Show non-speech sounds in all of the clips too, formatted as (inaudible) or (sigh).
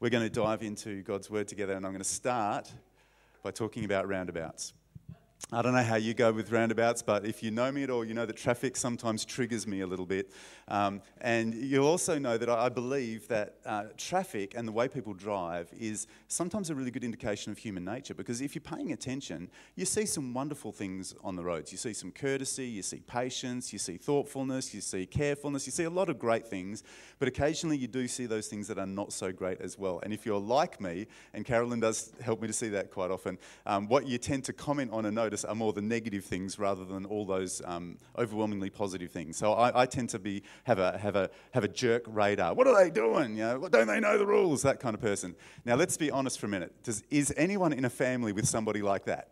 We're going to dive into God's Word together, and I'm going to start by talking about roundabouts. I don't know how you go with roundabouts, but if you know me at all, you know that traffic sometimes triggers me a little bit. Um, and you'll also know that I believe that uh, traffic and the way people drive is sometimes a really good indication of human nature because if you're paying attention, you see some wonderful things on the roads. You see some courtesy, you see patience, you see thoughtfulness, you see carefulness, you see a lot of great things, but occasionally you do see those things that are not so great as well. And if you're like me, and Carolyn does help me to see that quite often, um, what you tend to comment on and notice notice are more the negative things rather than all those um, overwhelmingly positive things. So I, I, tend to be have a have a have a jerk radar. What are they doing? You know, don't they know the rules? That kind of person. Now let's be honest for a minute. Does, is anyone in a family with somebody like that?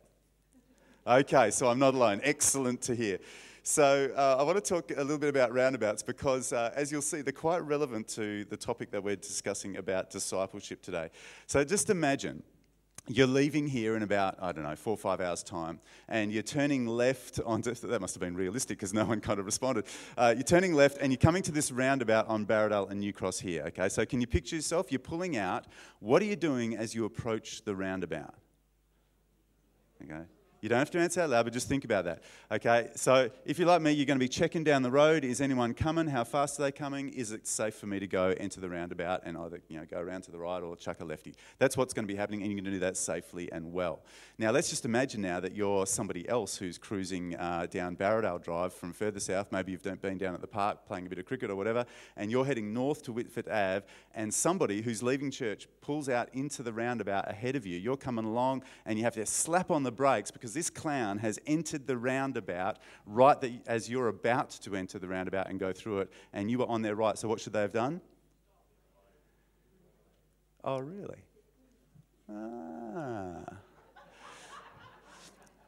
Okay, so I'm not alone. Excellent to hear. So, uh, I want to talk a little bit about roundabouts because, uh, as you'll see, they're quite relevant to the topic that we're discussing about discipleship today. So, just imagine you're leaving here in about, I don't know, four or five hours' time, and you're turning left onto, (laughs) that must have been realistic because no one kind of responded. Uh, you're turning left and you're coming to this roundabout on Barradale and New Cross here, okay? So can you picture yourself? You're pulling out. What are you doing as you approach the roundabout? Okay? You don't have to answer out loud, but just think about that. Okay, so if you're like me, you're going to be checking down the road. Is anyone coming? How fast are they coming? Is it safe for me to go enter the roundabout and either you know go around to the right or chuck a lefty? That's what's going to be happening, and you're going to do that safely and well. Now, let's just imagine now that you're somebody else who's cruising uh, down Barradale Drive from further south. Maybe you've been down at the park playing a bit of cricket or whatever, and you're heading north to Whitford Ave, and somebody who's leaving church pulls out into the roundabout ahead of you. You're coming along, and you have to slap on the brakes because this clown has entered the roundabout right the, as you're about to enter the roundabout and go through it, and you were on their right. So, what should they have done? Oh, really? Ah.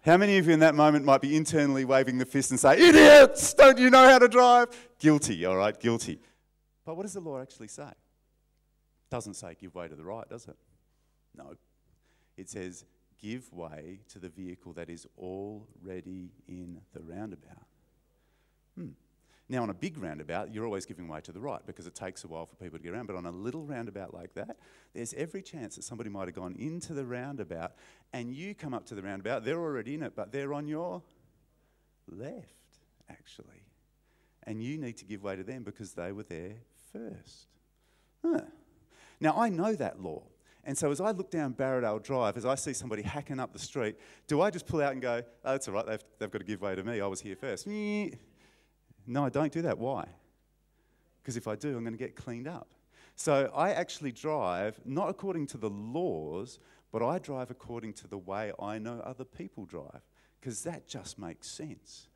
How many of you in that moment might be internally waving the fist and say, Idiots! Don't you know how to drive? Guilty, all right, guilty. But what does the law actually say? It doesn't say give way to the right, does it? No. It says give way to the vehicle that is already in the roundabout. Hmm. Now, on a big roundabout, you're always giving way to the right because it takes a while for people to get around. But on a little roundabout like that, there's every chance that somebody might have gone into the roundabout and you come up to the roundabout. They're already in it, but they're on your left, actually. And you need to give way to them because they were there first. Huh. Now, I know that law. And so as I look down Barradale Drive, as I see somebody hacking up the street, do I just pull out and go, oh, that's all right, they've, they've got to give way to me, I was here first? No, I don't do that. Why? Because if I do, I'm going to get cleaned up. So I actually drive not according to the laws, but I drive according to the way I know other people drive, because that just makes sense.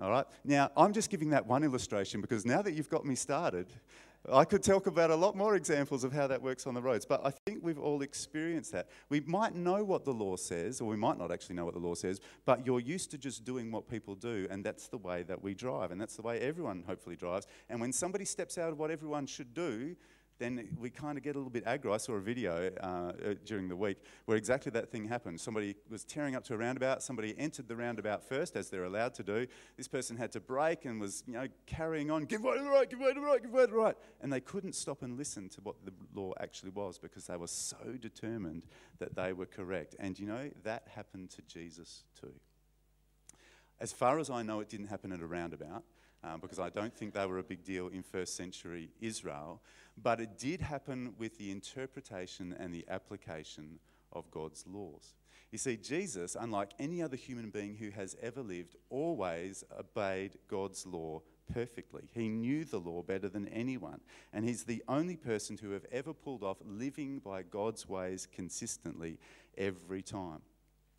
All right? Now, I'm just giving that one illustration because now that you've got me started, I could talk about a lot more examples of how that works on the roads, but I think we've all experienced that. We might know what the law says, or we might not actually know what the law says, but you're used to just doing what people do, and that's the way that we drive, and that's the way everyone hopefully drives. And when somebody steps out of what everyone should do, then we kind of get a little bit aggro. I saw a video uh, uh, during the week where exactly that thing happened. Somebody was tearing up to a roundabout. Somebody entered the roundabout first, as they're allowed to do. This person had to brake and was, you know, carrying on, give way to the right, give way to the right, give way to the right. And they couldn't stop and listen to what the law actually was because they were so determined that they were correct. And you know, that happened to Jesus too. As far as I know, it didn't happen at a roundabout. Um, because I don't think they were a big deal in first century Israel. But it did happen with the interpretation and the application of God's laws. You see, Jesus, unlike any other human being who has ever lived, always obeyed God's law perfectly. He knew the law better than anyone. And he's the only person to have ever pulled off living by God's ways consistently every time.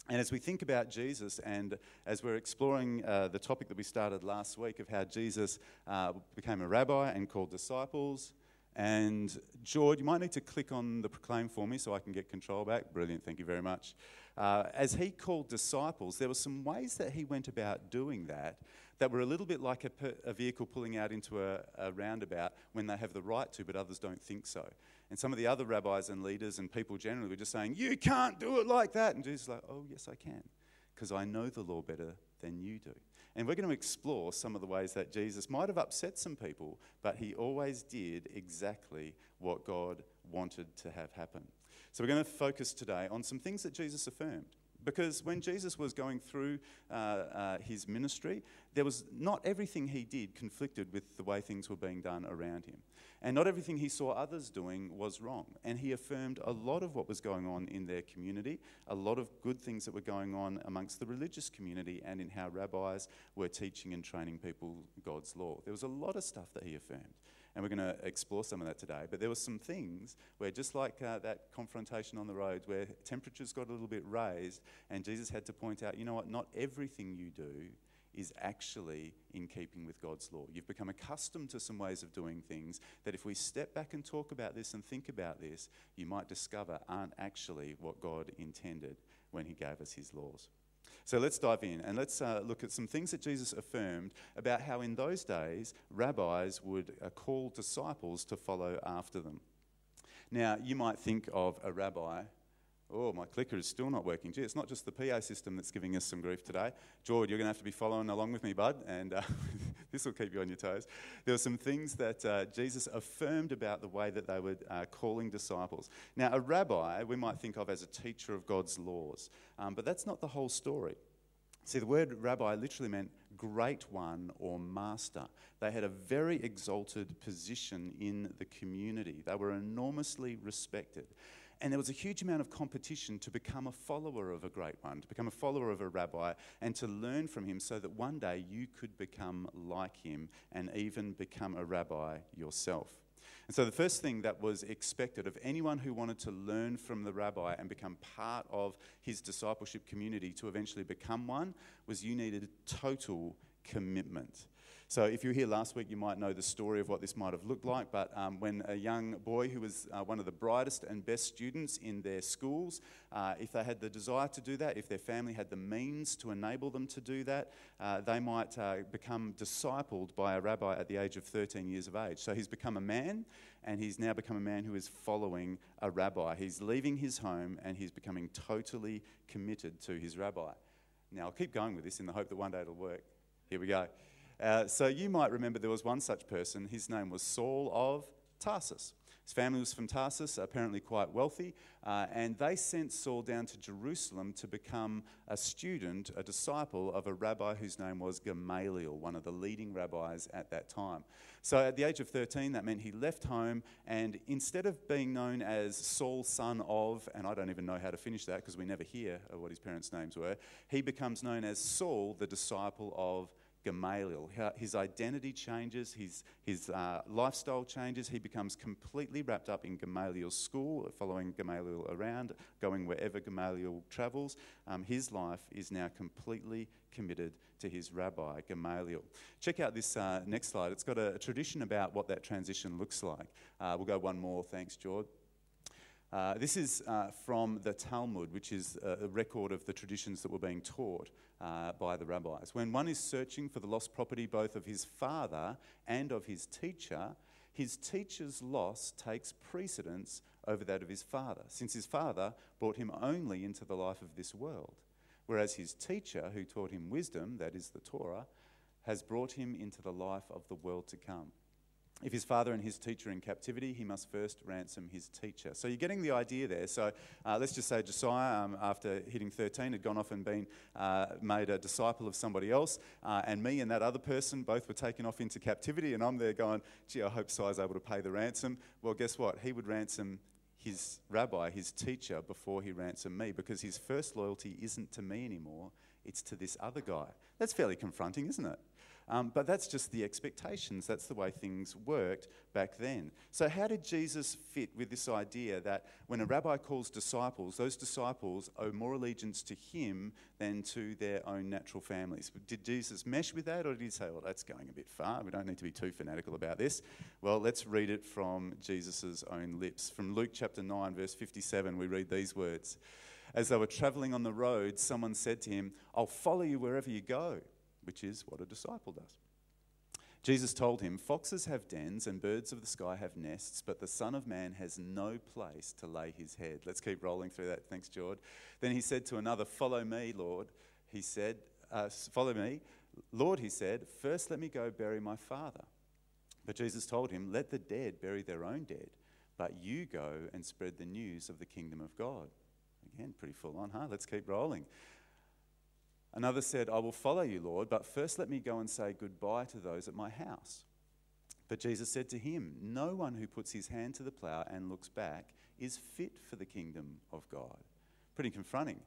And as we think about Jesus, and as we're exploring uh, the topic that we started last week of how Jesus uh, became a rabbi and called disciples, and George, you might need to click on the proclaim for me so I can get control back. Brilliant, thank you very much. Uh, as he called disciples, there were some ways that he went about doing that that were a little bit like a, a vehicle pulling out into a, a roundabout when they have the right to, but others don't think so. And some of the other rabbis and leaders and people generally were just saying, You can't do it like that. And Jesus is like, Oh, yes, I can, because I know the law better than you do. And we're going to explore some of the ways that Jesus might have upset some people, but he always did exactly what God wanted to have happen. So we're going to focus today on some things that Jesus affirmed. Because when Jesus was going through uh, uh, his ministry, there was not everything he did conflicted with the way things were being done around him. And not everything he saw others doing was wrong. And he affirmed a lot of what was going on in their community, a lot of good things that were going on amongst the religious community, and in how rabbis were teaching and training people God's law. There was a lot of stuff that he affirmed. And we're going to explore some of that today. But there were some things where, just like uh, that confrontation on the road, where temperatures got a little bit raised, and Jesus had to point out, you know what, not everything you do is actually in keeping with God's law. You've become accustomed to some ways of doing things that if we step back and talk about this and think about this, you might discover aren't actually what God intended when He gave us His laws. So let's dive in and let's uh, look at some things that Jesus affirmed about how in those days rabbis would uh, call disciples to follow after them. Now, you might think of a rabbi Oh, my clicker is still not working. Gee, it's not just the PA system that's giving us some grief today. George, you're going to have to be following along with me, bud, and uh, (laughs) this will keep you on your toes. There were some things that uh, Jesus affirmed about the way that they were uh, calling disciples. Now, a rabbi we might think of as a teacher of God's laws, um, but that's not the whole story. See, the word rabbi literally meant great one or master. They had a very exalted position in the community, they were enormously respected. And there was a huge amount of competition to become a follower of a great one, to become a follower of a rabbi, and to learn from him so that one day you could become like him and even become a rabbi yourself. And so, the first thing that was expected of anyone who wanted to learn from the rabbi and become part of his discipleship community to eventually become one was you needed total commitment. So, if you were here last week, you might know the story of what this might have looked like. But um, when a young boy who was uh, one of the brightest and best students in their schools, uh, if they had the desire to do that, if their family had the means to enable them to do that, uh, they might uh, become discipled by a rabbi at the age of 13 years of age. So, he's become a man, and he's now become a man who is following a rabbi. He's leaving his home and he's becoming totally committed to his rabbi. Now, I'll keep going with this in the hope that one day it'll work. Here we go. Uh, so you might remember there was one such person. His name was Saul of Tarsus. His family was from Tarsus, apparently quite wealthy, uh, and they sent Saul down to Jerusalem to become a student, a disciple of a rabbi whose name was Gamaliel, one of the leading rabbis at that time. So at the age of 13, that meant he left home, and instead of being known as Saul, son of, and I don't even know how to finish that because we never hear what his parents' names were, he becomes known as Saul, the disciple of Gamaliel. His identity changes, his, his uh, lifestyle changes. He becomes completely wrapped up in Gamaliel's school, following Gamaliel around, going wherever Gamaliel travels. Um, his life is now completely committed to his rabbi, Gamaliel. Check out this uh, next slide. It's got a, a, tradition about what that transition looks like. Uh, we'll go one more. Thanks, George. Uh, this is uh, from the Talmud, which is a record of the traditions that were being taught uh, by the rabbis. When one is searching for the lost property both of his father and of his teacher, his teacher's loss takes precedence over that of his father, since his father brought him only into the life of this world, whereas his teacher, who taught him wisdom, that is the Torah, has brought him into the life of the world to come. If his father and his teacher are in captivity, he must first ransom his teacher. So you're getting the idea there. So uh, let's just say Josiah, um, after hitting 13, had gone off and been uh, made a disciple of somebody else, uh, and me and that other person both were taken off into captivity, and I'm there going, gee, I hope Si's able to pay the ransom. Well, guess what? He would ransom his rabbi, his teacher, before he ransomed me, because his first loyalty isn't to me anymore, it's to this other guy. That's fairly confronting, isn't it? Um, but that's just the expectations. That's the way things worked back then. So, how did Jesus fit with this idea that when a rabbi calls disciples, those disciples owe more allegiance to him than to their own natural families? Did Jesus mesh with that, or did he say, well, that's going a bit far? We don't need to be too fanatical about this. Well, let's read it from Jesus' own lips. From Luke chapter 9, verse 57, we read these words. As they were traveling on the road, someone said to him, I'll follow you wherever you go which is what a disciple does. Jesus told him, Foxes have dens and birds of the sky have nests, but the Son of Man has no place to lay his head. Let's keep rolling through that. Thanks, George. Then he said to another, Follow me, Lord. He said, uh, Follow me. Lord, he said, First let me go bury my father. But Jesus told him, Let the dead bury their own dead but you go and spread the news of the kingdom of God. Again, pretty full on, huh? Let's keep rolling. Another said, I will follow you, Lord, but first let me go and say goodbye to those at my house. But Jesus said to him, No one who puts his hand to the plough and looks back is fit for the kingdom of God. Pretty confronting.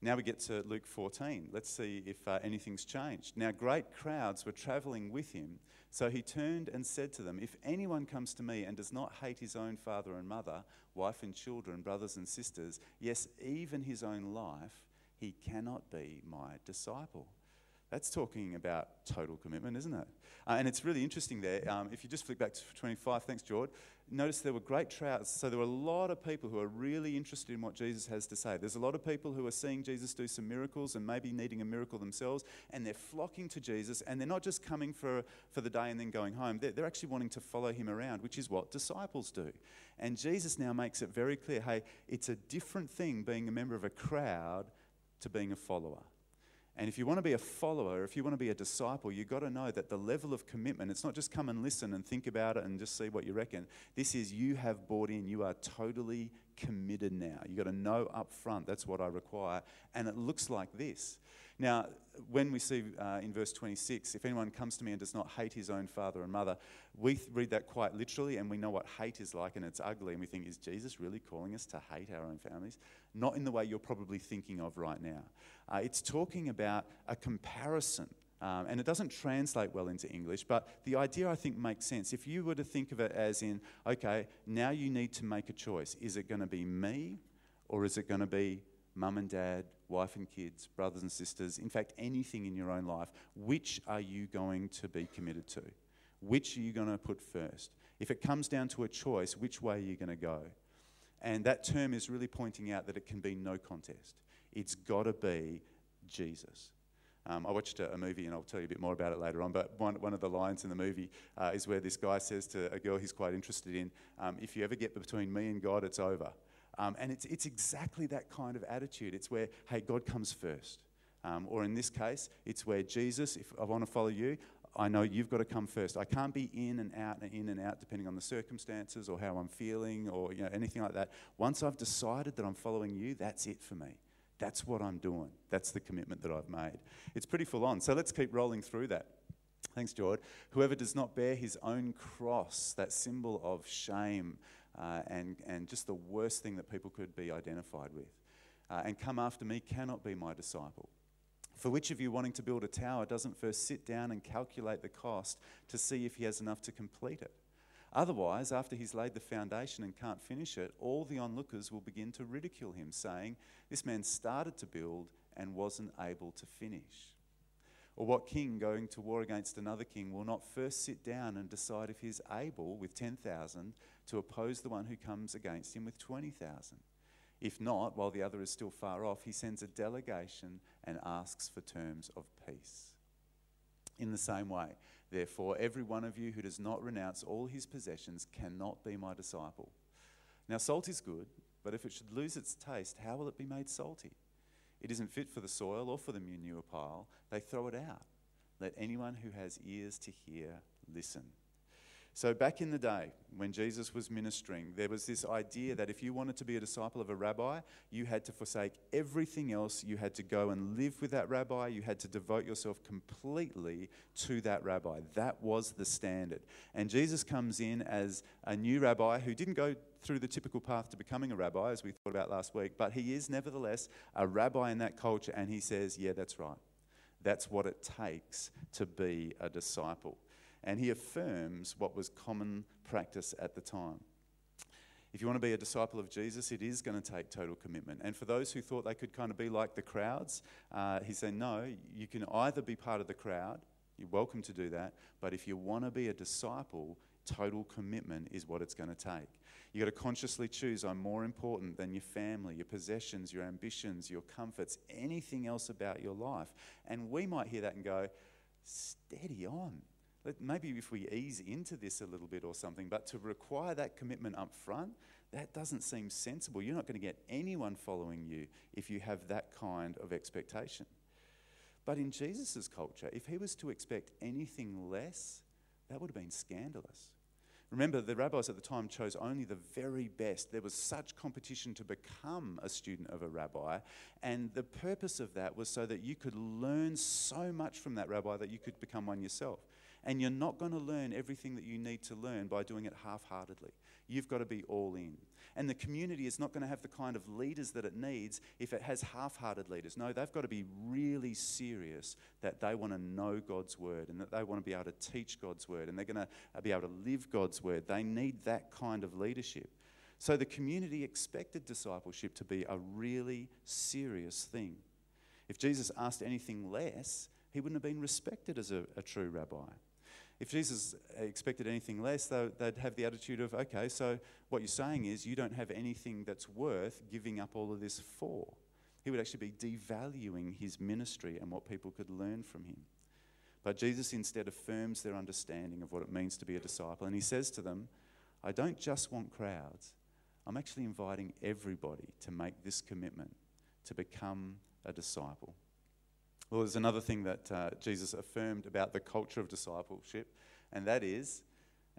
Now we get to Luke 14. Let's see if uh, anything's changed. Now, great crowds were traveling with him, so he turned and said to them, If anyone comes to me and does not hate his own father and mother, wife and children, brothers and sisters, yes, even his own life, he cannot be my disciple. That's talking about total commitment, isn't it? Uh, and it's really interesting there. Um, if you just flick back to 25, thanks, George. Notice there were great crowds. So there were a lot of people who are really interested in what Jesus has to say. There's a lot of people who are seeing Jesus do some miracles and maybe needing a miracle themselves, and they're flocking to Jesus, and they're not just coming for, for the day and then going home. They're, they're actually wanting to follow him around, which is what disciples do. And Jesus now makes it very clear hey, it's a different thing being a member of a crowd to being a follower. And if you want to be a follower, if you want to be a disciple, you've got to know that the level of commitment, it's not just come and listen and think about it and just see what you reckon. This is you have bought in, you are totally committed now. You've got to know up front that's what I require. And it looks like this. Now, when we see uh, in verse 26, if anyone comes to me and does not hate his own father and mother, we read that quite literally and we know what hate is like and it's ugly. And we think, is Jesus really calling us to hate our own families? Not in the way you're probably thinking of right now. Uh, it's talking about a comparison. Um, and it doesn't translate well into English, but the idea I think makes sense. If you were to think of it as in, okay, now you need to make a choice. Is it going to be me or is it going to be mum and dad, wife and kids, brothers and sisters, in fact, anything in your own life, which are you going to be committed to? Which are you going to put first? If it comes down to a choice, which way are you going to go? And that term is really pointing out that it can be no contest. It's got to be Jesus. Um, I watched a, a, movie, and I'll tell you a bit more about it later on. But one, one of the lines in the movie uh, is where this guy says to a girl he's quite interested in, um, If you ever get between me and God, it's over. Um, and it's, it's exactly that kind of attitude. It's where, hey, God comes first. Um, or in this case, it's where Jesus, if I want to follow you, I know you've got to come first. I can't be in and out and in and out depending on the circumstances or how I'm feeling or you know, anything like that. Once I've decided that I'm following you, that's it for me. That's what I'm doing. That's the commitment that I've made. It's pretty full on. So let's keep rolling through that. Thanks, George. Whoever does not bear his own cross, that symbol of shame, uh, and, and just the worst thing that people could be identified with. Uh, and come after me cannot be my disciple. For which of you wanting to build a tower doesn't first sit down and calculate the cost to see if he has enough to complete it? Otherwise, after he's laid the foundation and can't finish it, all the onlookers will begin to ridicule him, saying, This man started to build and wasn't able to finish. Or what king going to war against another king will not first sit down and decide if he's able, with 10,000, to oppose the one who comes against him with 20,000? If not, while the other is still far off, he sends a delegation and asks for terms of peace. In the same way, therefore, every one of you who does not renounce all his possessions cannot be my disciple. Now, salt is good, but if it should lose its taste, how will it be made salty? It isn't fit for the soil or for the manure pile. They throw it out. Let anyone who has ears to hear listen. So, back in the day when Jesus was ministering, there was this idea that if you wanted to be a disciple of a rabbi, you had to forsake everything else. You had to go and live with that rabbi. You had to devote yourself completely to that rabbi. That was the standard. And Jesus comes in as a new rabbi who didn't go through the typical path to becoming a rabbi, as we thought about last week, but he is nevertheless a rabbi in that culture. And he says, Yeah, that's right. That's what it takes to be a disciple and he affirms what was common practice at the time. If you want to be a disciple of Jesus, it is going to take total commitment. And for those who thought they could kind of be like the crowds, uh, he's saying, no, you can either be part of the crowd, you're welcome to do that, but if you want to be a disciple, total commitment is what it's going to take. You've got to consciously choose I'm more important than your family, your possessions, your ambitions, your comforts, anything else about your life. And we might hear that and go, steady on maybe if we ease into this a little bit or something, but to require that commitment up front, that doesn't seem sensible. You're not going to get anyone following you if you have that kind of expectation. But in Jesus' culture, if he was to expect anything less, that would have been scandalous. Remember, the rabbis at the time chose only the very best. There was such competition to become a student of a rabbi, and the purpose of that was so that you could learn so much from that rabbi that you could become one yourself. And you're not going to learn everything that you need to learn by doing it half heartedly. You've got to be all in. And the community is not going to have the kind of leaders that it needs if it has half hearted leaders. No, they've got to be really serious that they want to know God's word and that they want to be able to teach God's word and they're going to uh, be able to live God's word. They need that kind of leadership. So the community expected discipleship to be a really serious thing. If Jesus asked anything less, he wouldn't have been respected as a, a true rabbi. If Jesus expected anything less, they'd have the attitude of, okay, so what you're saying is you don't have anything that's worth giving up all of this for. He would actually be devaluing his ministry and what people could learn from him. But Jesus instead affirms their understanding of what it means to be a disciple. And he says to them, I don't just want crowds, I'm actually inviting everybody to make this commitment to become a disciple. Well, there's another thing that uh, Jesus affirmed about the culture of discipleship, and that is,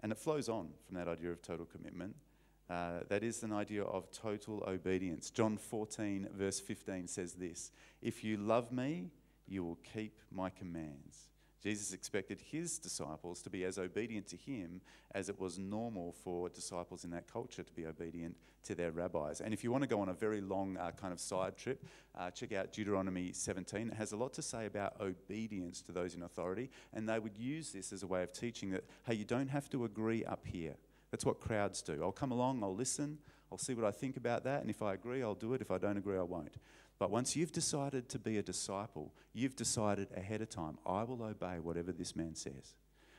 and it flows on from that idea of total commitment, uh, that is an idea of total obedience. John 14, verse 15 says this If you love me, you will keep my commands. Jesus expected his disciples to be as obedient to him as it was normal for disciples in that culture to be obedient to their rabbis. And if you want to go on a very long uh, kind of side trip, uh, check out Deuteronomy 17. It has a lot to say about obedience to those in authority, and they would use this as a way of teaching that, hey, you don't have to agree up here. That's what crowds do. I'll come along, I'll listen, I'll see what I think about that, and if I agree, I'll do it. If I don't agree, I won't. But once you've decided to be a disciple, you've decided ahead of time, I will obey whatever this man says.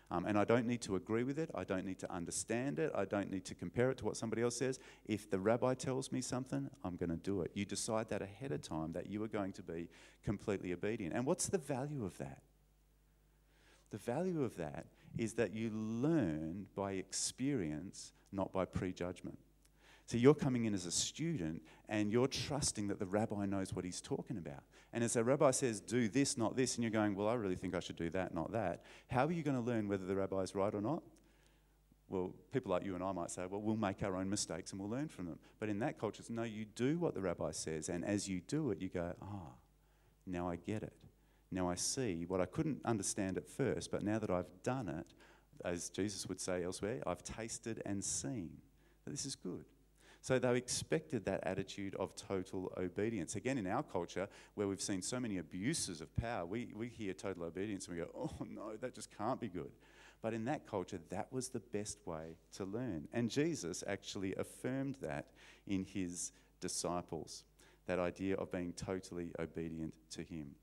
Um, and I don't need to agree with it. I don't need to understand it. I don't need to compare it to what somebody else says. If the rabbi tells me something, I'm going to do it. You decide that ahead of time that you are going to be completely obedient. And what's the value of that? The value of that is that you learn by experience, not by prejudgment. So you're coming in as a student and you're trusting that the rabbi knows what he's talking about. And as a rabbi says, do this, not this, and you're going, well, I really think I should do that, not that, how are you going to learn whether the rabbi is right or not? Well, people like you and I might say, well, we'll make our own mistakes and we'll learn from them. But in that culture, it's no, you do what the rabbi says. And as you do it, you go, ah, oh, now I get it. Now I see what I couldn't understand at first, but now that I've done it, as Jesus would say elsewhere, I've tasted and seen that this is good. So they expected that attitude of total obedience. Again, in our culture, where we've seen so many abuses of power, we, we hear total obedience and we go, (laughs) oh no, that just can't be good. But in that culture, that was the best way to learn. And Jesus actually affirmed that in his disciples, that idea of being totally obedient to him.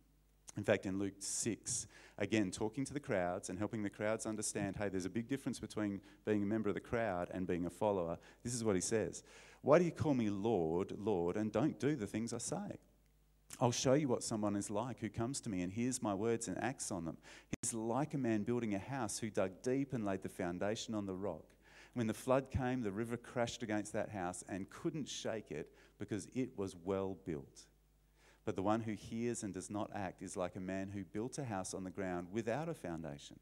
In fact, in Luke 6, again, talking to the crowds and helping the crowds understand hey, there's a big difference between being a member of the crowd and being a follower. This is what he says Why do you call me Lord, Lord, and don't do the things I say? I'll show you what someone is like who comes to me and hears my words and acts on them. He's like a man building a house who dug deep and laid the foundation on the rock. When the flood came, the river crashed against that house and couldn't shake it because it was well built. But the one who hears and does not act is like a man who built a house on the ground without a foundation.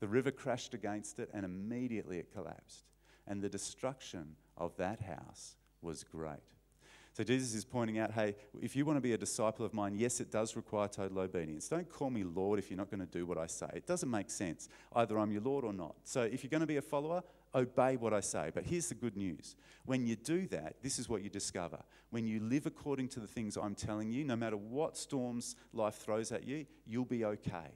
The river crashed against it, and immediately it collapsed. And the destruction of that house was great. So Jesus is pointing out hey, if you want to be a disciple of mine, yes, it does require total obedience. Don't call me Lord if you're not going to do what I say. It doesn't make sense. Either I'm your Lord or not. So if you're going to be a follower, obey what I say. But here's the good news when you do that, this is what you discover. When you live according to the things I'm telling you, no matter what storms life throws at you, you'll be okay.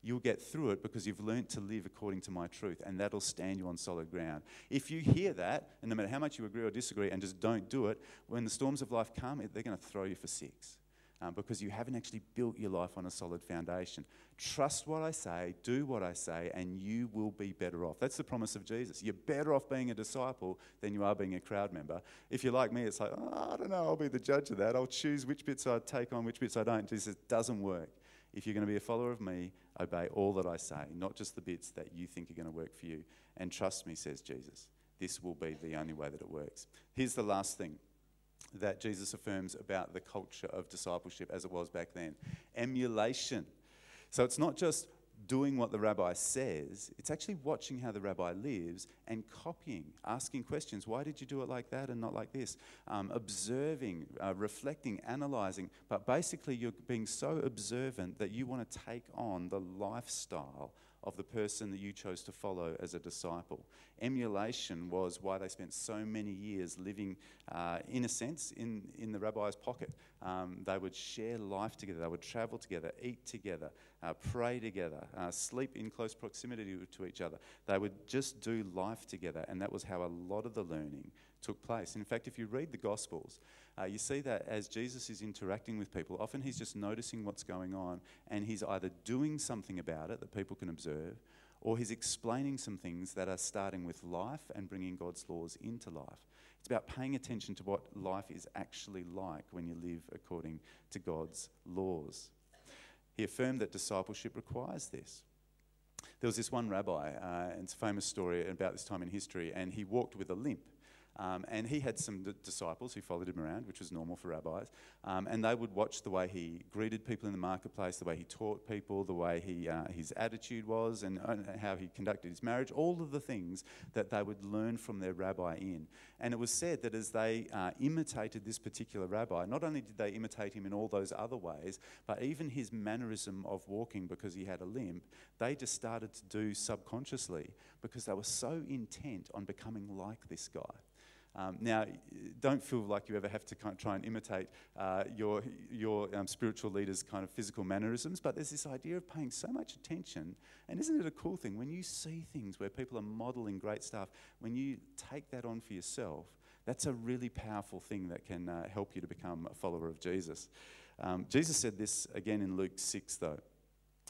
You'll get through it because you've learnt to live according to my truth, and that'll stand you on solid ground. If you hear that, and no matter how much you agree or disagree, and just don't do it, when the storms of life come, they're going to throw you for six um, because you haven't actually built your life on a solid foundation. Trust what I say, do what I say, and you will be better off. That's the promise of Jesus. You're better off being a disciple than you are being a crowd member. If you're like me, it's like, oh, I don't know, I'll be the judge of that. I'll choose which bits I take on, which bits I don't. Jesus doesn't work. If you're going to be a follower of me, obey all that I say, not just the bits that you think are going to work for you. And trust me, says Jesus, this will be the only way that it works. Here's the last thing that Jesus affirms about the culture of discipleship as it was back then emulation. So it's not just doing what the rabbi says, it's actually watching how the rabbi lives and copying, asking questions. Why did you do it like that and not like this? Um, observing, uh, reflecting, analyzing. But basically, you're being so observant that you want to take on the lifestyle of the person that you chose to follow as a disciple. Emulation was why they spent so many years living, uh, in a sense, in, in the rabbi's pocket. Um, they would share life together, they would travel together, eat together, uh, pray together, uh, sleep in close proximity to each other. They would just do life together, and that was how a lot of the learning took place. In fact, if you read the Gospels, uh, you see that as Jesus is interacting with people, often he's just noticing what's going on and he's either doing something about it that people can observe or he's explaining some things that are starting with life and bringing God's laws into life. It's about paying attention to what life is actually like when you live according to God's laws. He affirmed that discipleship requires this. There was this one rabbi, uh, it's a famous story about this time in history, and he walked with a limp. Um, and he had some disciples who followed him around, which was normal for rabbis. Um, and they would watch the way he greeted people in the marketplace, the way he taught people, the way he, uh, his attitude was, and, and, how he conducted his marriage, all of the things that they would learn from their rabbi in. And it was said that as they uh, imitated this particular rabbi, not only did they imitate him in all those other ways, but even his mannerism of walking because he had a limp, they just started to do subconsciously because they were so intent on becoming like this guy. Um, now, don't feel like you ever have to kind of try and imitate uh, your, your um, spiritual leader's kind of physical mannerisms, but there's this idea of paying so much attention. And isn't it a cool thing when you see things where people are modeling great stuff, when you take that on for yourself, that's a really powerful thing that can uh, help you to become a follower of Jesus. Um, Jesus said this again in Luke 6, though.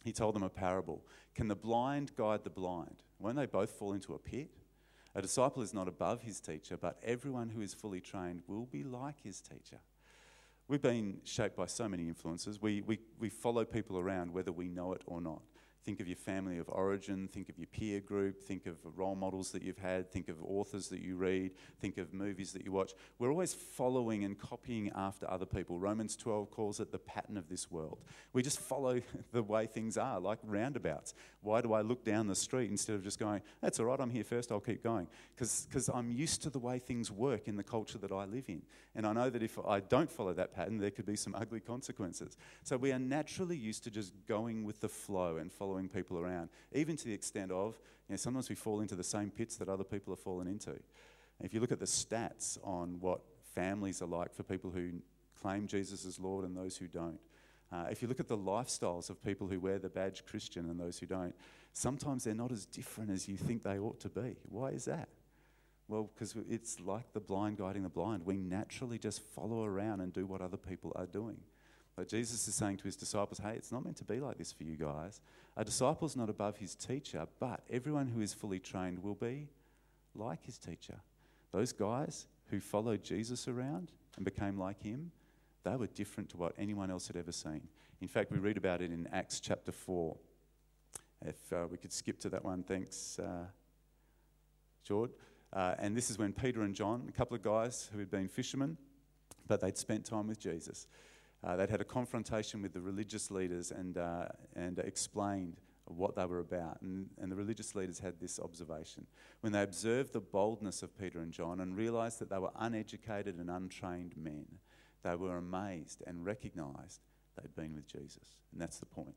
He told them a parable Can the blind guide the blind? Won't they both fall into a pit? A disciple is not above his teacher, but everyone who is fully trained will be like his teacher. We've been shaped by so many influences. We, we, we follow people around whether we know it or not. Think of your family of origin, think of your peer group, think of role models that you've had, think of authors that you read, think of movies that you watch. We're always following and copying after other people. Romans 12 calls it the pattern of this world. We just follow (laughs) the way things are, like roundabouts. Why do I look down the street instead of just going, that's all right, I'm here first, I'll keep going? Because I'm used to the way things work in the culture that I live in. And I know that if I don't follow that pattern, there could be some ugly consequences. So we are naturally used to just going with the flow and following following people around, even to the extent of, you know, sometimes we fall into the same pits that other people have fallen into. And if you look at the stats on what families are like for people who claim Jesus as Lord and those who don't, uh, if you look at the lifestyles of people who wear the badge Christian and those who don't, sometimes they're not as different as you think they ought to be. Why is that? Well, because it's like the blind guiding the blind. We naturally just follow around and do what other people are doing. But Jesus is saying to his disciples, hey, it's not meant to be like this for you guys. A disciple's not above his teacher, but everyone who is fully trained will be like his teacher. Those guys who followed Jesus around and became like him, they were different to what anyone else had ever seen. In fact, we read about it in Acts chapter 4. If uh, we could skip to that one, thanks, uh, George. Uh, and this is when Peter and John, a couple of guys who had been fishermen, but they'd spent time with Jesus. Uh, they'd had a confrontation with the religious leaders and, uh, and explained what they were about. And, and the religious leaders had this observation. When they observed the boldness of Peter and John and realised that they were uneducated and untrained men, they were amazed and recognised they'd been with Jesus. And that's the point.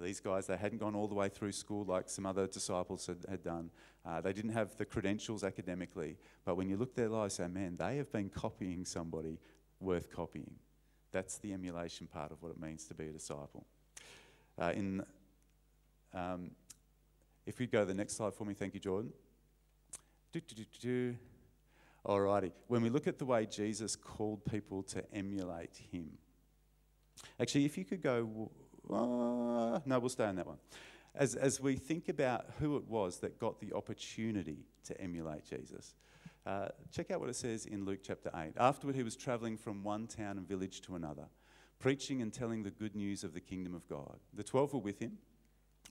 These guys, they hadn't gone all the way through school like some other disciples had, had done. Uh, they didn't have the credentials academically. But when you look at their lives, say, man, they have been copying somebody worth copying. That's the emulation part of what it means to be a disciple. Uh, in, um, if we go to the next slide for me, thank you, Jordan. Do, do, Alrighty. When we look at the way Jesus called people to emulate him, actually, if you could go, uh, no, we'll stay on that one. As, as we think about who it was that got the opportunity to emulate Jesus, uh, check out what it says in Luke chapter 8. Afterward, he was traveling from one town and village to another, preaching and telling the good news of the kingdom of God. The twelve were with him,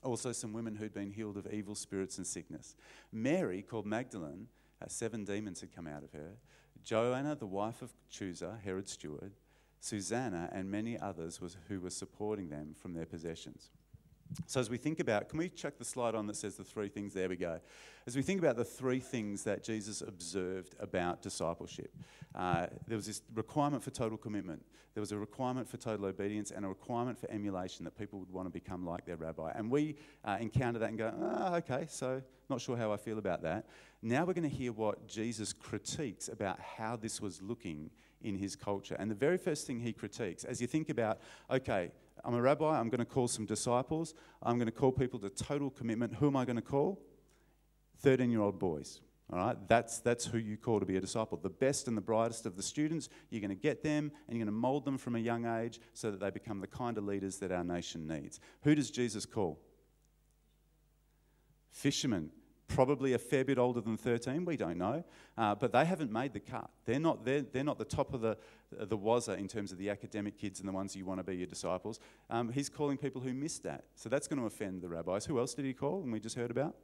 also some women who'd been healed of evil spirits and sickness. Mary, called Magdalene, uh, seven demons had come out of her. Joanna, the wife of Chuza, Herod's steward, Susanna, and many others was, who were supporting them from their possessions. So, as we think about, can we check the slide on that says the three things? There we go. As we think about the three things that Jesus observed about discipleship, uh, there was this requirement for total commitment, there was a requirement for total obedience, and a requirement for emulation that people would want to become like their rabbi. And we uh, encounter that and go, oh, okay, so not sure how I feel about that. Now we're going to hear what Jesus critiques about how this was looking in his culture. And the very first thing he critiques, as you think about, okay, I'm a rabbi, I'm going to call some disciples, I'm going to call people to total commitment. Who am I going to call? 13 year old boys. All right, that's, that's who you call to be a disciple. The best and the brightest of the students, you're going to get them and you're going to mold them from a young age so that they become the kind of leaders that our nation needs. Who does Jesus call? Fishermen probably a fair bit older than 13, we don't know, uh, but they haven't made the cut. They're not, they're, they're not the top of the, the wazza in terms of the academic kids and the ones you want to be your disciples. Um, he's calling people who missed that. So that's going to offend the rabbis. Who else did he call and we just heard about?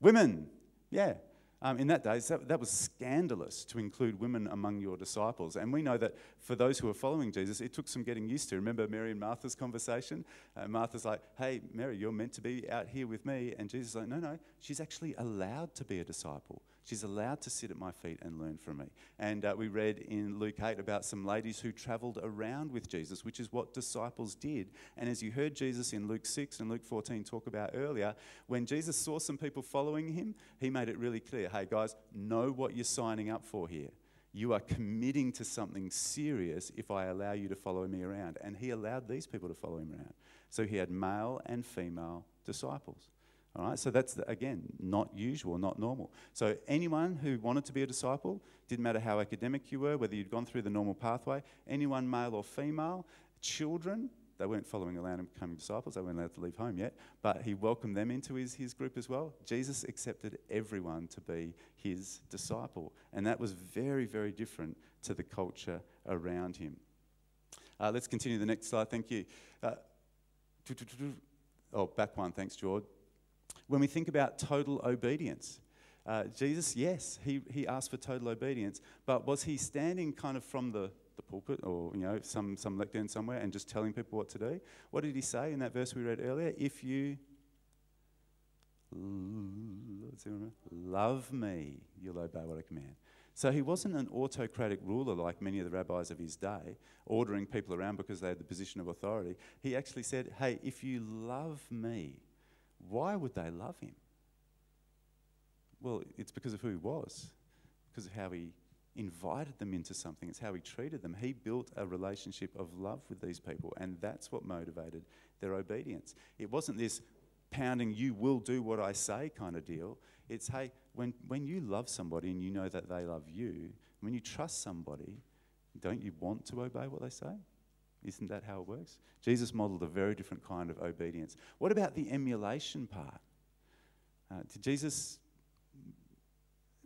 Women, yeah. Um, in that day, that, that was scandalous to include women among your disciples. And we know that for those who are following Jesus, it took some getting used to. Remember Mary and Martha's conversation? Uh, Martha's like, hey, Mary, you're meant to be out here with me. And Jesus is like, no, no, she's actually allowed to be a disciple. She's allowed to sit at my feet and learn from me. And uh, we read in Luke 8 about some ladies who traveled around with Jesus, which is what disciples did. And as you heard Jesus in Luke 6 and Luke 14 talk about earlier, when Jesus saw some people following him, he made it really clear hey, guys, know what you're signing up for here. You are committing to something serious if I allow you to follow me around. And he allowed these people to follow him around. So he had male and female disciples. All right, so that's, again, not usual, not normal. So anyone who wanted to be a disciple, didn't matter how academic you were, whether you'd gone through the normal pathway, anyone, male or female, children, they weren't following around and becoming disciples, they weren't allowed to leave home yet, but he welcomed them into his, his group as well. Jesus accepted everyone to be his disciple, and that was very, very different to the culture around him. Uh, let's continue the next slide, thank you. Uh, oh, back one, thanks, George. When we think about total obedience, uh, Jesus, yes, he, he asked for total obedience, but was he standing kind of from the, the pulpit or you know some, some lectern somewhere and just telling people what to do? What did he say in that verse we read earlier? If you love me, you'll obey what I command. So he wasn't an autocratic ruler like many of the rabbis of his day, ordering people around because they had the position of authority. He actually said, Hey, if you love me, why would they love him? Well, it's because of who he was, because of how he invited them into something. It's how he treated them. He built a relationship of love with these people, and that's what motivated their obedience. It wasn't this pounding, you will do what I say kind of deal. It's, hey, when, when you love somebody and you know that they love you, when you trust somebody, don't you want to obey what they say? Isn't that how it works? Jesus modeled a very different kind of obedience. What about the emulation part? Uh, did Jesus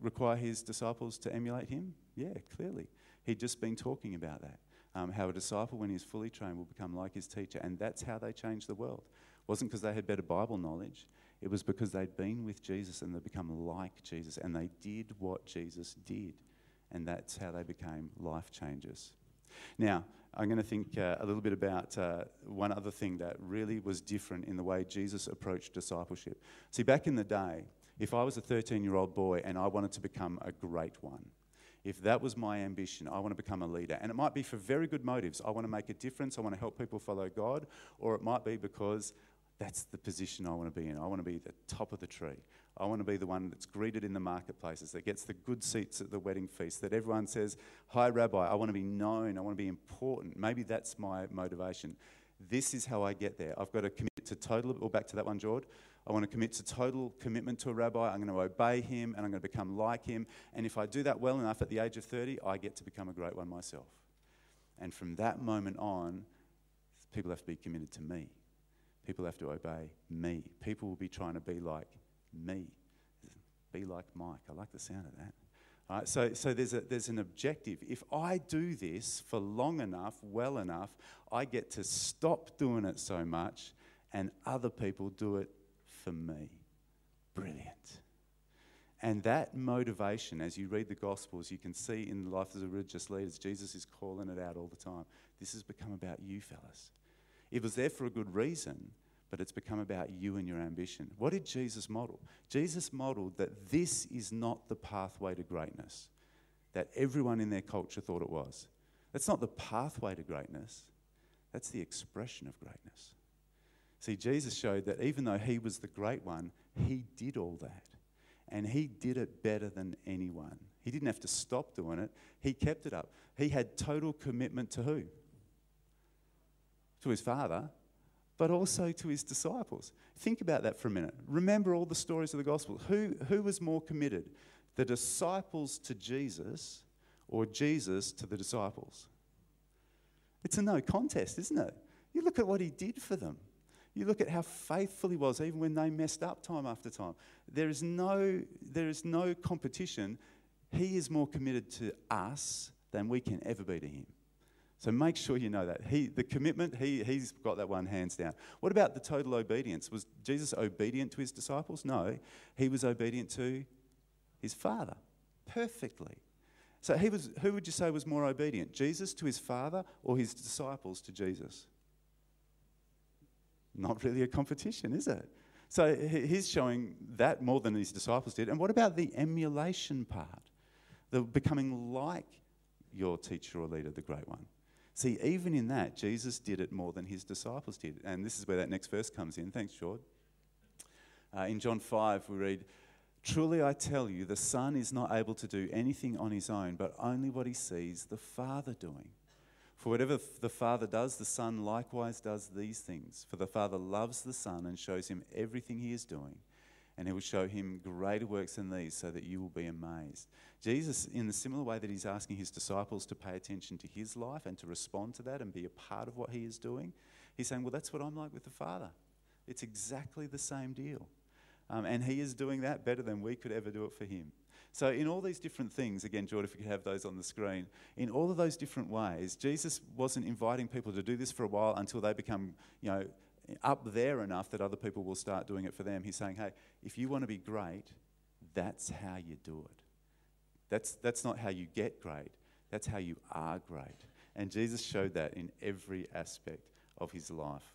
require his disciples to emulate him? Yeah, clearly. He'd just been talking about that. Um, how a disciple, when he's fully trained, will become like his teacher. And that's how they changed the world. It wasn't because they had better Bible knowledge, it was because they'd been with Jesus and they'd become like Jesus and they did what Jesus did. And that's how they became life changers. Now, I'm going to think uh, a little bit about uh, one other thing that really was different in the way Jesus approached discipleship. See, back in the day, if I was a 13 year old boy and I wanted to become a great one, if that was my ambition, I want to become a leader. And it might be for very good motives. I want to make a difference. I want to help people follow God. Or it might be because that's the position I want to be in. I want to be the top of the tree. I want to be the one that's greeted in the marketplaces, that gets the good seats at the wedding feast, that everyone says, Hi, Rabbi, I want to be known, I want to be important. Maybe that's my motivation. This is how I get there. I've got to commit to total, or back to that one, George. I want to commit to total commitment to a rabbi. I'm going to obey him and I'm going to become like him. And if I do that well enough at the age of 30, I get to become a great one myself. And from that moment on, people have to be committed to me. People have to obey me. People will be trying to be like me. Be like Mike. I like the sound of that. All right, so so there's, a, there's an objective. If I do this for long enough, well enough, I get to stop doing it so much and other people do it for me. Brilliant. And that motivation, as you read the Gospels, you can see in the life of the religious leaders, Jesus is calling it out all the time. This has become about you, fellas. It was there for a good reason, but it's become about you and your ambition. What did Jesus model? Jesus modeled that this is not the pathway to greatness that everyone in their culture thought it was. That's not the pathway to greatness, that's the expression of greatness. See, Jesus showed that even though he was the great one, he did all that. And he did it better than anyone. He didn't have to stop doing it, he kept it up. He had total commitment to who? To his Father, but also to his disciples. Think about that for a minute. Remember all the stories of the gospel. Who, who was more committed? The disciples to Jesus or Jesus to the disciples? It's a no contest, isn't it? You look at what he did for them. You look at how faithful he was, even when they messed up time after time. There is no, there is no competition. He is more committed to us than we can ever be to him. So make sure you know that. He, the commitment, he, he's got that one hands down. What about the total obedience? Was Jesus obedient to his disciples? No. He was obedient to his Father perfectly. So he was, who would you say was more obedient? Jesus to his Father or his disciples to Jesus? Not really a competition, is it? So he's showing that more than his disciples did. And what about the emulation part? The becoming like your teacher or leader, the great one. See, even in that, Jesus did it more than his disciples did. And this is where that next verse comes in. Thanks, George. Uh, in John 5, we read, Truly I tell you, the Son is not able to do anything on his own, but only what he sees the Father doing. For whatever the Father does, the Son likewise does these things. For the Father loves the Son and shows him everything he is doing, and he will show him greater works than these, so that you will be amazed. Jesus, in the similar way that he's asking his disciples to pay attention to his life and to respond to that and be a part of what he is doing, he's saying, Well, that's what I'm like with the Father. It's exactly the same deal. Um, and he is doing that better than we could ever do it for him. So, in all these different things, again, George, if you could have those on the screen, in all of those different ways, Jesus wasn't inviting people to do this for a while until they become, you know, up there enough that other people will start doing it for them. He's saying, hey, if you want to be great, that's how you do it. That's, that's not how you get great, that's how you are great. And Jesus showed that in every aspect of his life.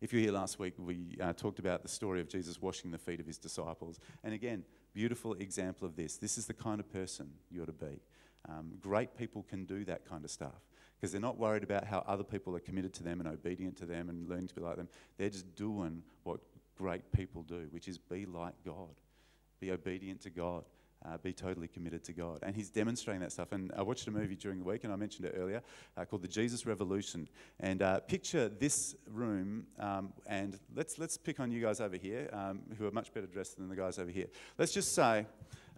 If you were here last week, we uh, talked about the story of Jesus washing the feet of his disciples. And again, beautiful example of this. This is the kind of person you're to be. Um, great people can do that kind of stuff because they're not worried about how other people are committed to them and obedient to them and learning to be like them. They're just doing what great people do, which is be like God, be obedient to God uh, be totally committed to God. And he's demonstrating that stuff. And I watched a movie during the week, and I mentioned it earlier, uh, called The Jesus Revolution. And uh, picture this room, um, and let's, let's pick on you guys over here, um, who are much better dressed than the guys over here. Let's just say,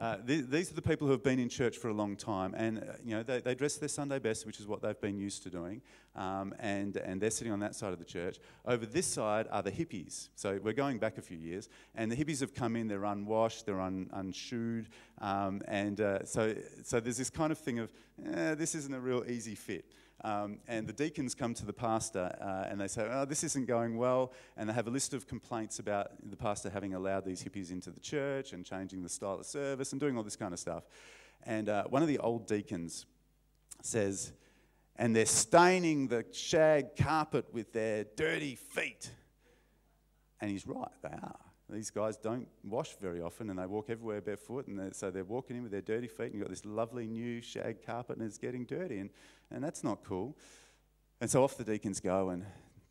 uh, th- these are the people who have been in church for a long time, and uh, you know they, they, dress their Sunday best, which is what they've been used to doing, um, and and they're sitting on that side of the church. Over this side are the hippies. So we're going back a few years, and the hippies have come in. They're unwashed, they're un, unshoed, um, and uh, so so there's this kind of thing of eh, this isn't a real easy fit. Um, and the deacons come to the pastor uh, and they say, Oh, this isn't going well. And they have a list of complaints about the pastor having allowed these hippies into the church and changing the style of service and doing all this kind of stuff. And uh, one of the old deacons says, And they're staining the shag carpet with their dirty feet. And he's right, they are. These guys don't wash very often and they walk everywhere barefoot. And they're, so they're walking in with their dirty feet and you've got this lovely new shag carpet and it's getting dirty. And, and that's not cool. And so off the deacons go. And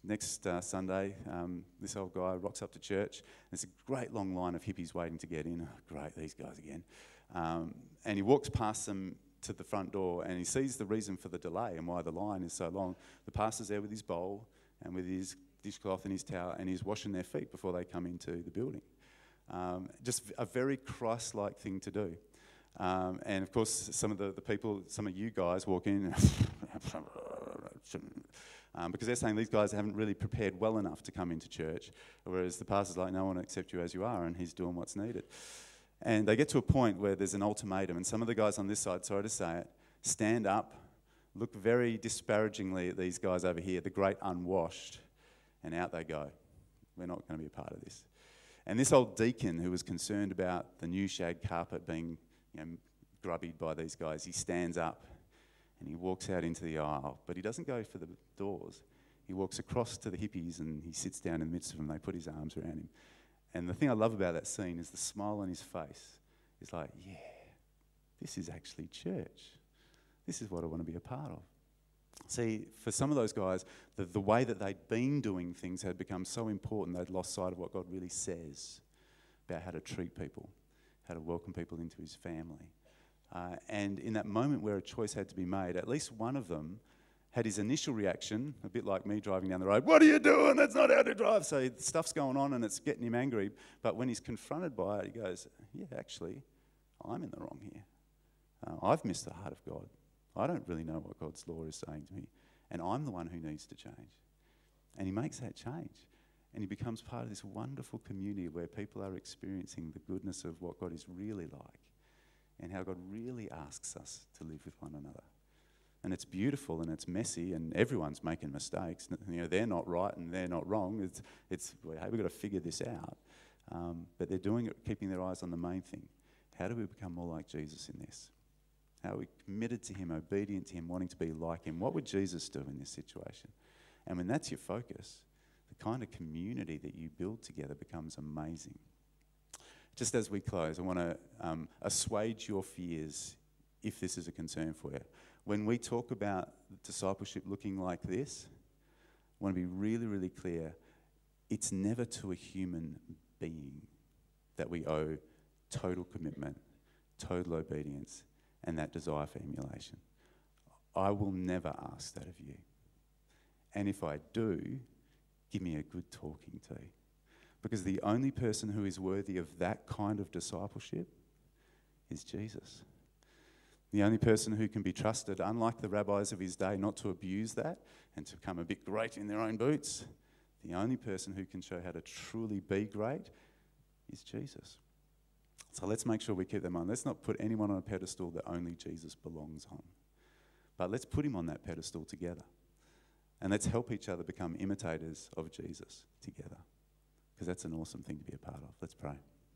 next uh, Sunday, um, this old guy rocks up to church. There's a great long line of hippies waiting to get in. Oh, great, these guys again. Um, and he walks past them to the front door and he sees the reason for the delay and why the line is so long. The pastor's there with his bowl and with his dishcloth and his towel, and he's washing their feet before they come into the building. Um, just a very Christ like thing to do. Um, and of course, some of the, the people, some of you guys walk in (laughs) um, because they're saying these guys haven't really prepared well enough to come into church, whereas the pastor's like, no, I want to accept you as you are, and he's doing what's needed. And they get to a point where there's an ultimatum, and some of the guys on this side, sorry to say it, stand up, look very disparagingly at these guys over here, the great unwashed, and out they go. We're not going to be a part of this. And this old deacon who was concerned about the new shag carpet being you know, grubbied by these guys, he stands up and he walks out into the aisle, but he doesn't go for the doors. he walks across to the hippies and he sits down in the midst of them. They put his arms around him. And the thing I love about that scene is the smile on his face. He's like, yeah, this is actually church. This is what I want to be a part of. See, for some of those guys, the, the way that they'd been doing things had become so important they'd lost sight of what God really says about how to treat people, how to welcome people into his family. Uh, and in that moment where a choice had to be made, at least one of them had his initial reaction, a bit like me driving down the road, What are you doing? That's not how to drive. So stuff's going on and it's getting him angry. But when he's confronted by it, he goes, Yeah, actually, I'm in the wrong here. Uh, I've missed the heart of God. I don't really know what God's law is saying to me. And I'm the one who needs to change. And he makes that change. And he becomes part of this wonderful community where people are experiencing the goodness of what God is really like and how God really asks us to live with one another. And it's beautiful and it's messy and everyone's making mistakes. You know, they're not right and they're not wrong. It's, it's hey, we've got to figure this out. Um, but they're doing it, keeping their eyes on the main thing. How do we become more like Jesus in this? How are we committed to Him, obedient to Him, wanting to be like Him? What would Jesus do in this situation? And when that's your focus, the kind of community that you build together becomes amazing. Just as we close, I want to um, assuage your fears if this is a concern for you. When we talk about discipleship looking like this, I want to be really, really clear. It's never to a human being that we owe total commitment, total obedience, and that desire for emulation. I will never ask that of you. And if I do, give me a good talking to. Because the only person who is worthy of that kind of discipleship is Jesus. The only person who can be trusted, unlike the rabbis of his day, not to abuse that and to become a bit great in their own boots, the only person who can show how to truly be great is Jesus. So let's make sure we keep that in mind. Let's not put anyone on a pedestal that only Jesus belongs on. But let's put him on that pedestal together. And let's help each other become imitators of Jesus together. Because that's an awesome thing to be a part of. Let's pray.